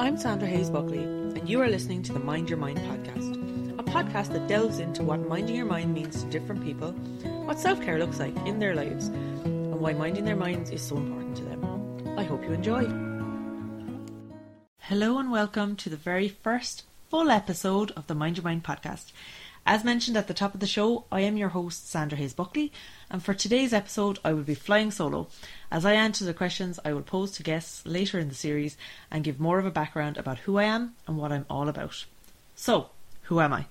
I'm Sandra Hayes Buckley, and you are listening to the Mind Your Mind podcast, a podcast that delves into what minding your mind means to different people, what self care looks like in their lives, and why minding their minds is so important to them. I hope you enjoy. Hello, and welcome to the very first full episode of the Mind Your Mind podcast. As mentioned at the top of the show, I am your host, Sandra Hayes Buckley, and for today's episode, I will be flying solo as I answer the questions I will pose to guests later in the series and give more of a background about who I am and what I'm all about. So, who am I?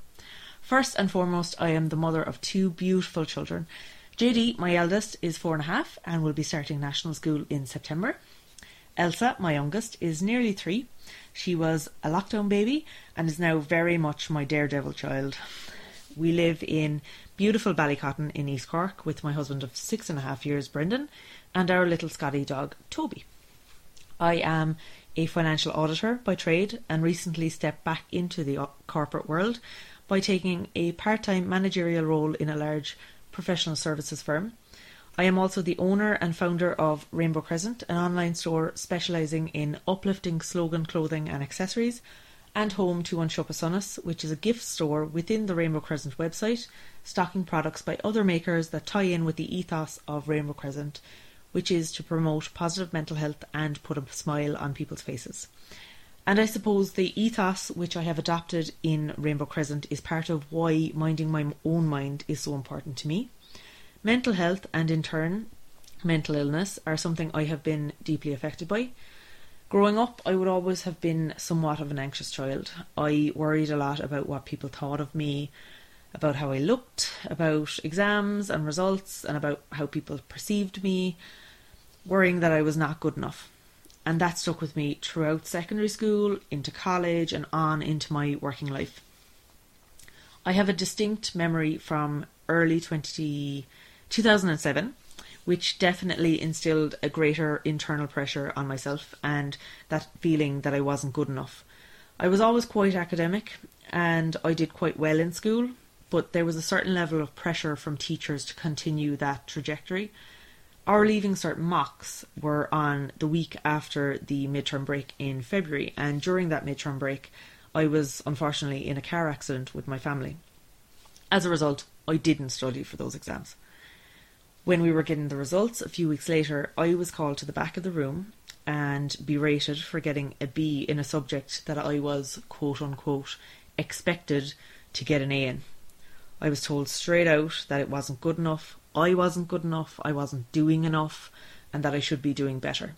First and foremost, I am the mother of two beautiful children. JD, my eldest, is four and a half and will be starting national school in September. Elsa, my youngest, is nearly three. She was a lockdown baby and is now very much my daredevil child. We live in beautiful Ballycotton in East Cork with my husband of six and a half years, Brendan, and our little Scotty dog, Toby. I am a financial auditor by trade and recently stepped back into the corporate world by taking a part time managerial role in a large professional services firm. I am also the owner and founder of Rainbow Crescent, an online store specialising in uplifting slogan clothing and accessories and home to Siopa Sonas, which is a gift store within the Rainbow Crescent website, stocking products by other makers that tie in with the ethos of Rainbow Crescent, which is to promote positive mental health and put a smile on people's faces. And I suppose the ethos which I have adopted in Rainbow Crescent is part of why minding my own mind is so important to me. Mental health and in turn mental illness are something I have been deeply affected by. Growing up, I would always have been somewhat of an anxious child. I worried a lot about what people thought of me, about how I looked, about exams and results, and about how people perceived me, worrying that I was not good enough. And that stuck with me throughout secondary school, into college, and on into my working life. I have a distinct memory from early 20, 2007 which definitely instilled a greater internal pressure on myself and that feeling that I wasn't good enough. I was always quite academic and I did quite well in school, but there was a certain level of pressure from teachers to continue that trajectory. Our Leaving Cert mocks were on the week after the midterm break in February, and during that midterm break, I was unfortunately in a car accident with my family. As a result, I didn't study for those exams. When we were getting the results a few weeks later, I was called to the back of the room and berated for getting a B in a subject that I was, quote unquote, expected to get an A in. I was told straight out that it wasn't good enough, I wasn't good enough, I wasn't doing enough, and that I should be doing better.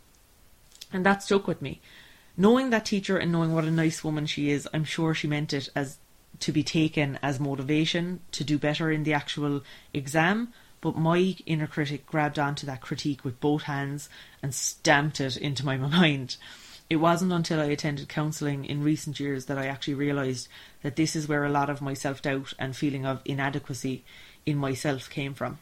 And that stuck with me. Knowing that teacher and knowing what a nice woman she is, I'm sure she meant it as to be taken as motivation to do better in the actual exam, but my inner critic grabbed onto that critique with both hands and stamped it into my mind. It wasn't until I attended counselling in recent years that I actually realised that this is where a lot of my self doubt and feeling of inadequacy in myself came from.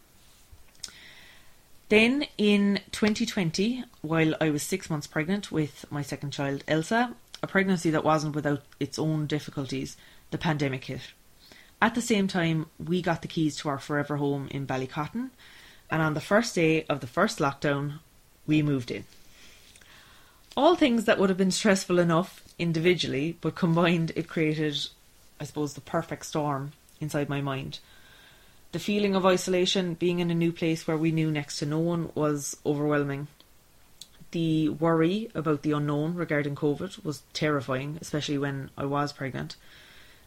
Then in 2020, while I was six months pregnant with my second child, Elsa, a pregnancy that wasn't without its own difficulties, the pandemic hit. At the same time, we got the keys to our forever home in Ballycotton, and on the first day of the first lockdown, we moved in. All things that would have been stressful enough individually, but combined, it created, I suppose, the perfect storm inside my mind. The feeling of isolation, being in a new place where we knew next to no one, was overwhelming. The worry about the unknown regarding COVID was terrifying, especially when I was pregnant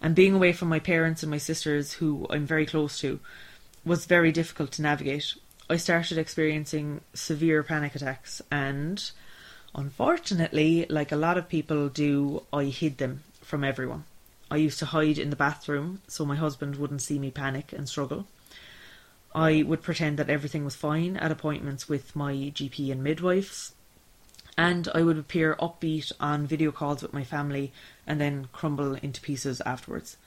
and being away from my parents and my sisters, who I'm very close to, was very difficult to navigate. I started experiencing severe panic attacks, and unfortunately, like a lot of people do, I hid them from everyone. I used to hide in the bathroom so my husband wouldn't see me panic and struggle. I would pretend that everything was fine at appointments with my GP and midwives, and I would appear upbeat on video calls with my family and then crumble into pieces afterwards.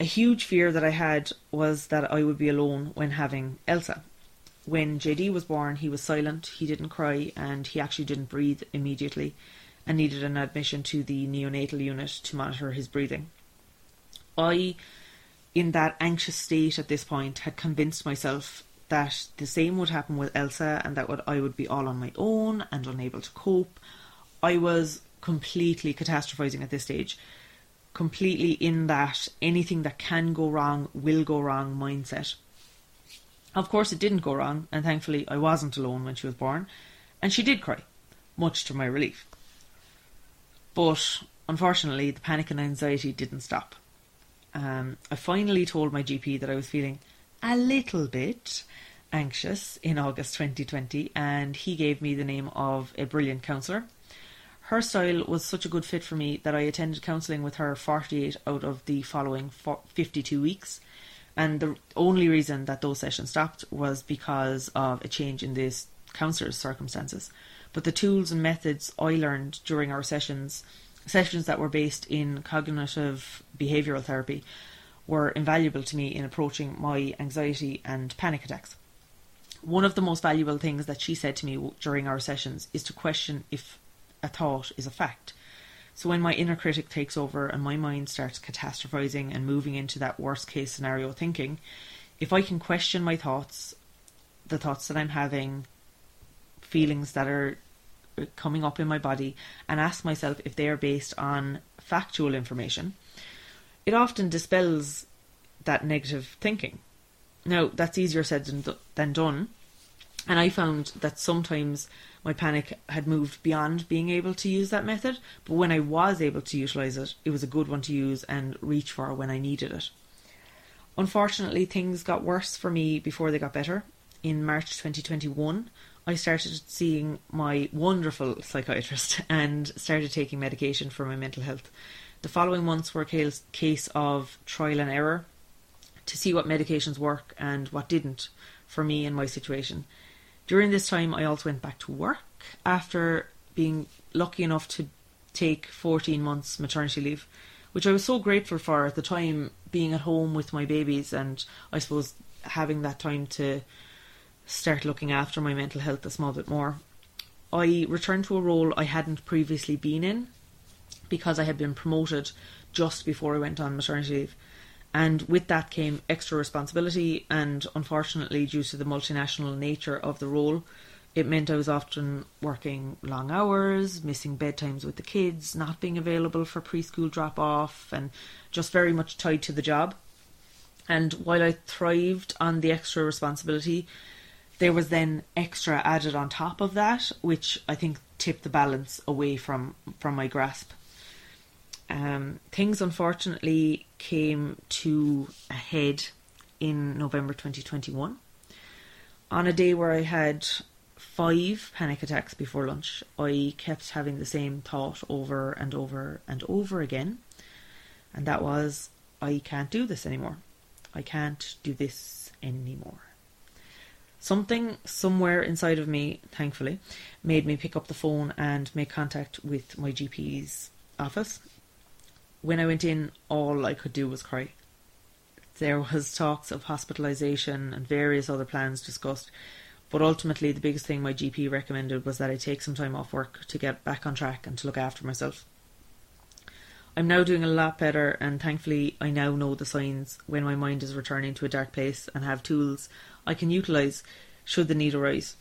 A huge fear that I had was that I would be alone when having Elsa. When JD was born, he was silent, he didn't cry, and he actually didn't breathe immediately and needed an admission to the neonatal unit to monitor his breathing. I, in that anxious state at this point, had convinced myself that the same would happen with Elsa and that would, I would be all on my own and unable to cope. I was completely catastrophizing at this stage, completely in that anything that can go wrong will go wrong mindset. Of course, it didn't go wrong, and thankfully, I wasn't alone when she was born, and she did cry, much to my relief. But unfortunately, the panic and anxiety didn't stop. Um, I finally told my GP that I was feeling a little bit anxious in August 2020, and he gave me the name of a brilliant counsellor. Her style was such a good fit for me that I attended counselling with her 48 out of the following 52 weeks. And the only reason that those sessions stopped was because of a change in this counsellor's circumstances. But the tools and methods I learned during our sessions, sessions that were based in cognitive behavioural therapy, were invaluable to me in approaching my anxiety and panic attacks. One of the most valuable things that she said to me during our sessions is to question if a thought is a fact. So when my inner critic takes over and my mind starts catastrophizing and moving into that worst case scenario thinking, if I can question my thoughts, the thoughts that I'm having, feelings that are uh, coming up in my body, and ask myself if they are based on factual information, it often dispels that negative thinking. Now, that's easier said than, done. And I found that sometimes my panic had moved beyond being able to use that method, but when I was able to utilise it, it was a good one to use and reach for when I needed it. Unfortunately, things got worse for me before they got better. In March 2021, I started seeing my wonderful psychiatrist and started taking medication for my mental health. The following months were a case of trial and error to see what medications work and what didn't for me in my situation. During this time, I also went back to work after being lucky enough to take 14 months maternity leave, which I was so grateful for at the time, being at home with my babies and I suppose having that time to start looking after my mental health a small bit more. I returned to a role I hadn't previously been in because I had been promoted just before I went on maternity leave. And with that came extra responsibility, and unfortunately, due to the multinational nature of the role, it meant I was often working long hours, missing bedtimes with the kids, not being available for preschool drop off, and just very much tied to the job. And while I thrived on the extra responsibility, there was then extra added on top of that, which I think tipped the balance away from, from my grasp. Um, things unfortunately came to a head in November 2021. On a day where I had five panic attacks before lunch, I kept having the same thought over and over and over again, and that was, I can't do this anymore. I can't do this anymore. Something somewhere inside of me, thankfully, made me pick up the phone and make contact with my GP's office when I went in, all I could do was cry. There was talks of hospitalisation and various other plans discussed, but ultimately the biggest thing my GP recommended was that I take some time off work to get back on track and to look after myself. I'm now doing a lot better, and thankfully, I now know the signs when my mind is returning to a dark place and have tools I can utilise should the need arise.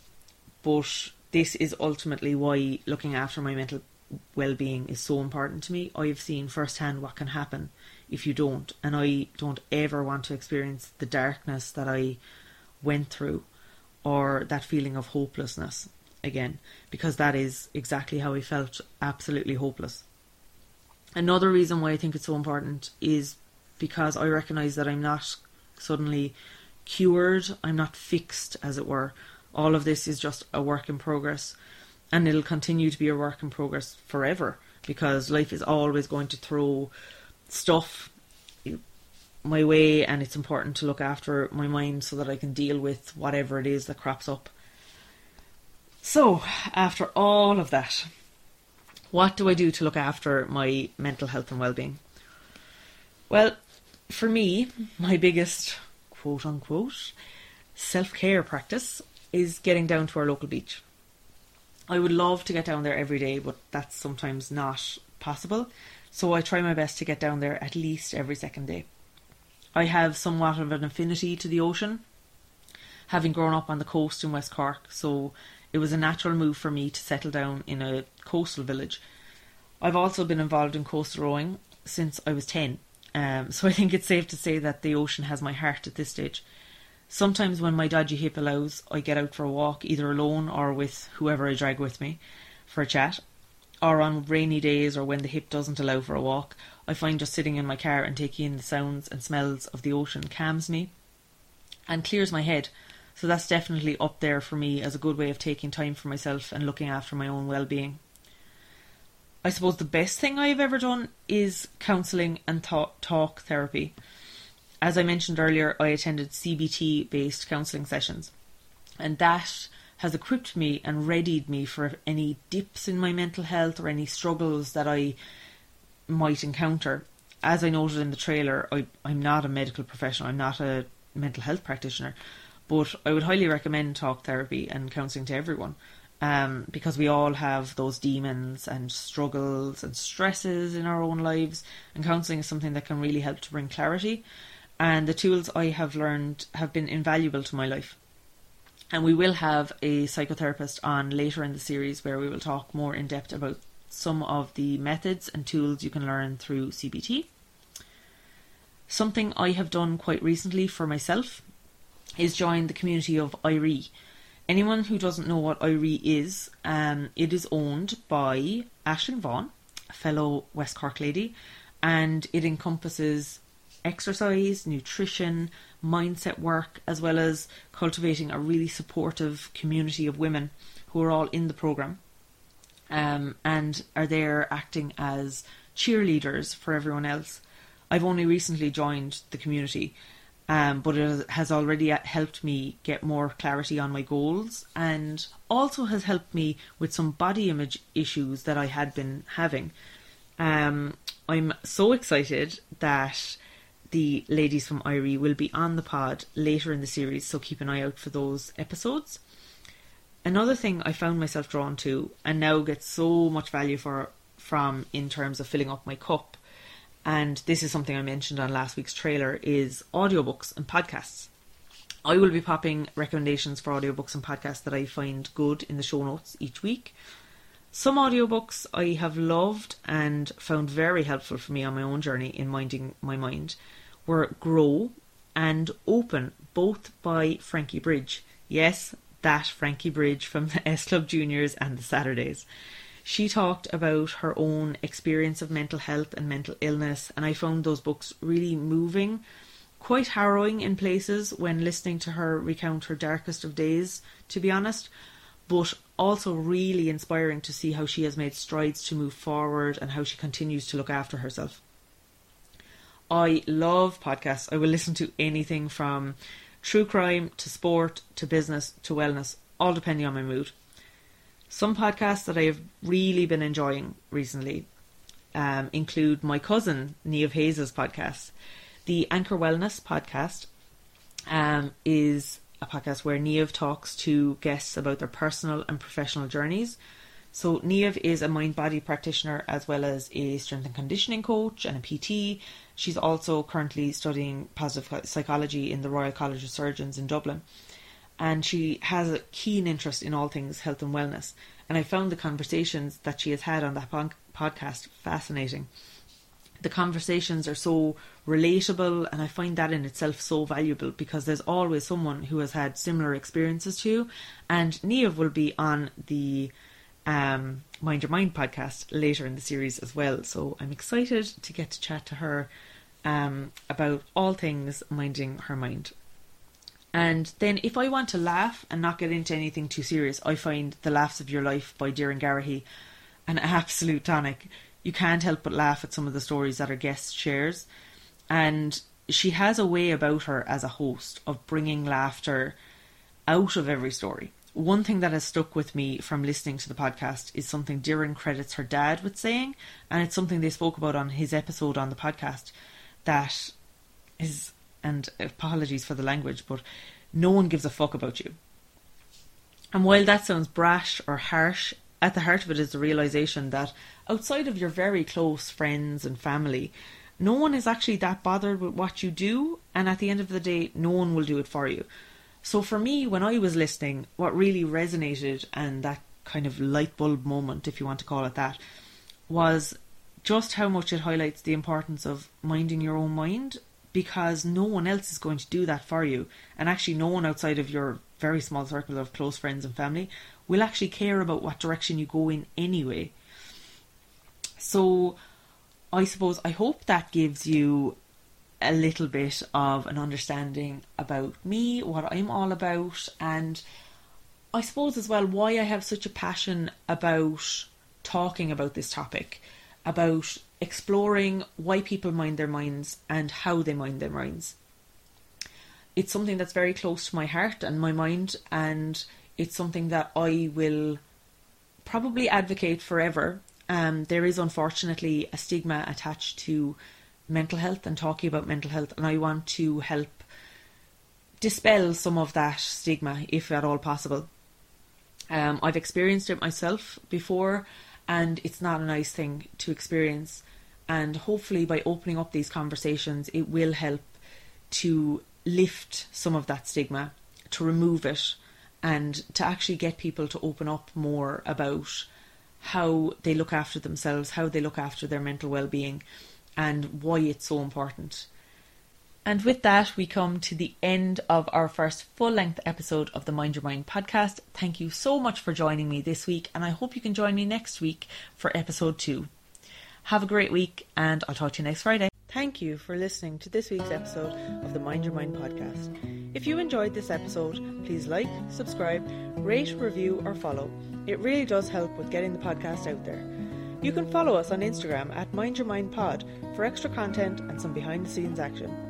But this is ultimately why looking after my mental well-being is so important to me. I've seen firsthand what can happen if you don't, and I don't ever want to experience the darkness that I went through or that feeling of hopelessness again, because that is exactly how I felt absolutely hopeless. Another reason why I think it's so important is because I recognize that I'm not suddenly cured, I'm not fixed, as it were. All of this is just a work in progress and it'll continue to be a work in progress forever because life is always going to throw stuff my way and it's important to look after my mind so that I can deal with whatever it is that crops up. So, after all of that, what do I do to look after my mental health and well-being? Well, for me, my biggest quote unquote self-care practice is getting down to our local beach. I would love to get down there every day, but that's sometimes not possible. So I try my best to get down there at least every second day. I have somewhat of an affinity to the ocean, having grown up on the coast in West Cork, so it was a natural move for me to settle down in a coastal village. I've also been involved in coastal rowing since I was 10, um, so I think it's safe to say that the ocean has my heart at this stage. Sometimes when my dodgy hip allows, I get out for a walk, either alone or with whoever I drag with me for a chat. Or on rainy days or when the hip doesn't allow for a walk, I find just sitting in my car and taking in the sounds and smells of the ocean calms me and clears my head. So that's definitely up there for me as a good way of taking time for myself and looking after my own well being. I suppose the best thing I've ever done is counselling and talk, talk therapy. As I mentioned earlier, I attended CBT based counselling sessions, and that has equipped me and readied me for any dips in my mental health or any struggles that I might encounter. As I noted in the trailer, I, I'm not a medical professional, I'm not a mental health practitioner, but I would highly recommend talk therapy and counselling to everyone. Um, because we all have those demons and struggles and stresses in our own lives, and counselling is something that can really help to bring clarity. And the tools I have learned have been invaluable to my life. And we will have a psychotherapist on later in the series where we will talk more in depth about some of the methods and tools you can learn through CBT. Something I have done quite recently for myself is join the community of IRE. Anyone who doesn't know what IRE is, um, it is owned by Ashling Vaughan, a fellow West Cork lady, and it encompasses exercise, nutrition, mindset work, as well as cultivating a really supportive community of women who are all in the program um, and are there acting as cheerleaders for everyone else. I've only recently joined the community, um, but it has already helped me get more clarity on my goals and also has helped me with some body image issues that I had been having. Um, I'm so excited that the ladies from Irie will be on the pod later in the series, so keep an eye out for those episodes. Another thing I found myself drawn to and now get so much value for from in terms of filling up my cup, and this is something I mentioned on last week's trailer, is audiobooks and podcasts. I will be popping recommendations for audiobooks and podcasts that I find good in the show notes each week. Some audiobooks I have loved and found very helpful for me on my own journey in minding my mind were Grow and Open, both by Frankie Bridge. Yes, that Frankie Bridge from the S Club Juniors and the Saturdays. She talked about her own experience of mental health and mental illness, and I found those books really moving, quite harrowing in places when listening to her recount her darkest of days, to be honest, but also really inspiring to see how she has made strides to move forward and how she continues to look after herself. I love podcasts. I will listen to anything from true crime to sport to business to wellness, all depending on my mood. Some podcasts that I have really been enjoying recently um, include my cousin Niamh Hayes' podcast. The Anchor Wellness podcast um, is a podcast where Niamh talks to guests about their personal and professional journeys. So Niamh is a mind body practitioner as well as a strength and conditioning coach and a PT. She's also currently studying positive psychology in the Royal College of Surgeons in Dublin. And she has a keen interest in all things health and wellness. And I found the conversations that she has had on that podcast fascinating. The conversations are so relatable, and I find that in itself so valuable because there's always someone who has had similar experiences to you. And Niamh will be on the um, Mind Your Mind podcast later in the series as well. So I'm excited to get to chat to her um, about all things minding her mind. And then, if I want to laugh and not get into anything too serious, I find The Laughs of Your Life by Doireann Garrihy an absolute tonic. You can't help but laugh at some of the stories that her guest shares. And she has a way about her as a host of bringing laughter out of every story one thing that has stuck with me from listening to the podcast is something Doireann credits her dad with saying, and it's something they spoke about on his episode on the podcast. That is, and apologies for the language, but no one gives a fuck about you. And while that sounds brash or harsh, at the heart of it is the realization that outside of your very close friends and family, no one is actually that bothered with what you do, and at the end of the day, no one will do it for you. So for me, when I was listening, what really resonated and that kind of light bulb moment, if you want to call it that, was just how much it highlights the importance of minding your own mind because no one else is going to do that for you. And actually, no one outside of your very small circle of close friends and family will actually care about what direction you go in anyway. So, I suppose, I hope that gives you a little bit of an understanding about me, what I'm all about, and I suppose as well why I have such a passion about talking about this topic, about exploring why people mind their minds and how they mind their minds. It's something that's very close to my heart and my mind, and it's something that I will probably advocate forever. Um, there is unfortunately a stigma attached to mental health and talking about mental health, and I want to help dispel some of that stigma if at all possible. Um, I've experienced it myself before, and it's not a nice thing to experience. And hopefully, by opening up these conversations, it will help to lift some of that stigma, to remove it, and to actually get people to open up more about how they look after themselves, how they look after their mental well being, and why it's so important. And with that, we come to the end of our first full length episode of the Mind Your Mind podcast. Thank you so much for joining me this week, and I hope you can join me next week for episode two. Have a great week, and I'll talk to you next Friday. Thank you for listening to this week's episode of the Mind Your Mind podcast. If you enjoyed this episode, please like, subscribe, rate, review, or follow. It really does help with getting the podcast out there. You can follow us on Instagram at Mind Your Mind Pod for extra content and some behind the scenes action.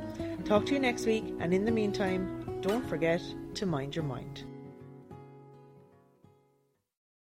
Talk to you next week, and in the meantime, don't forget to mind your mind.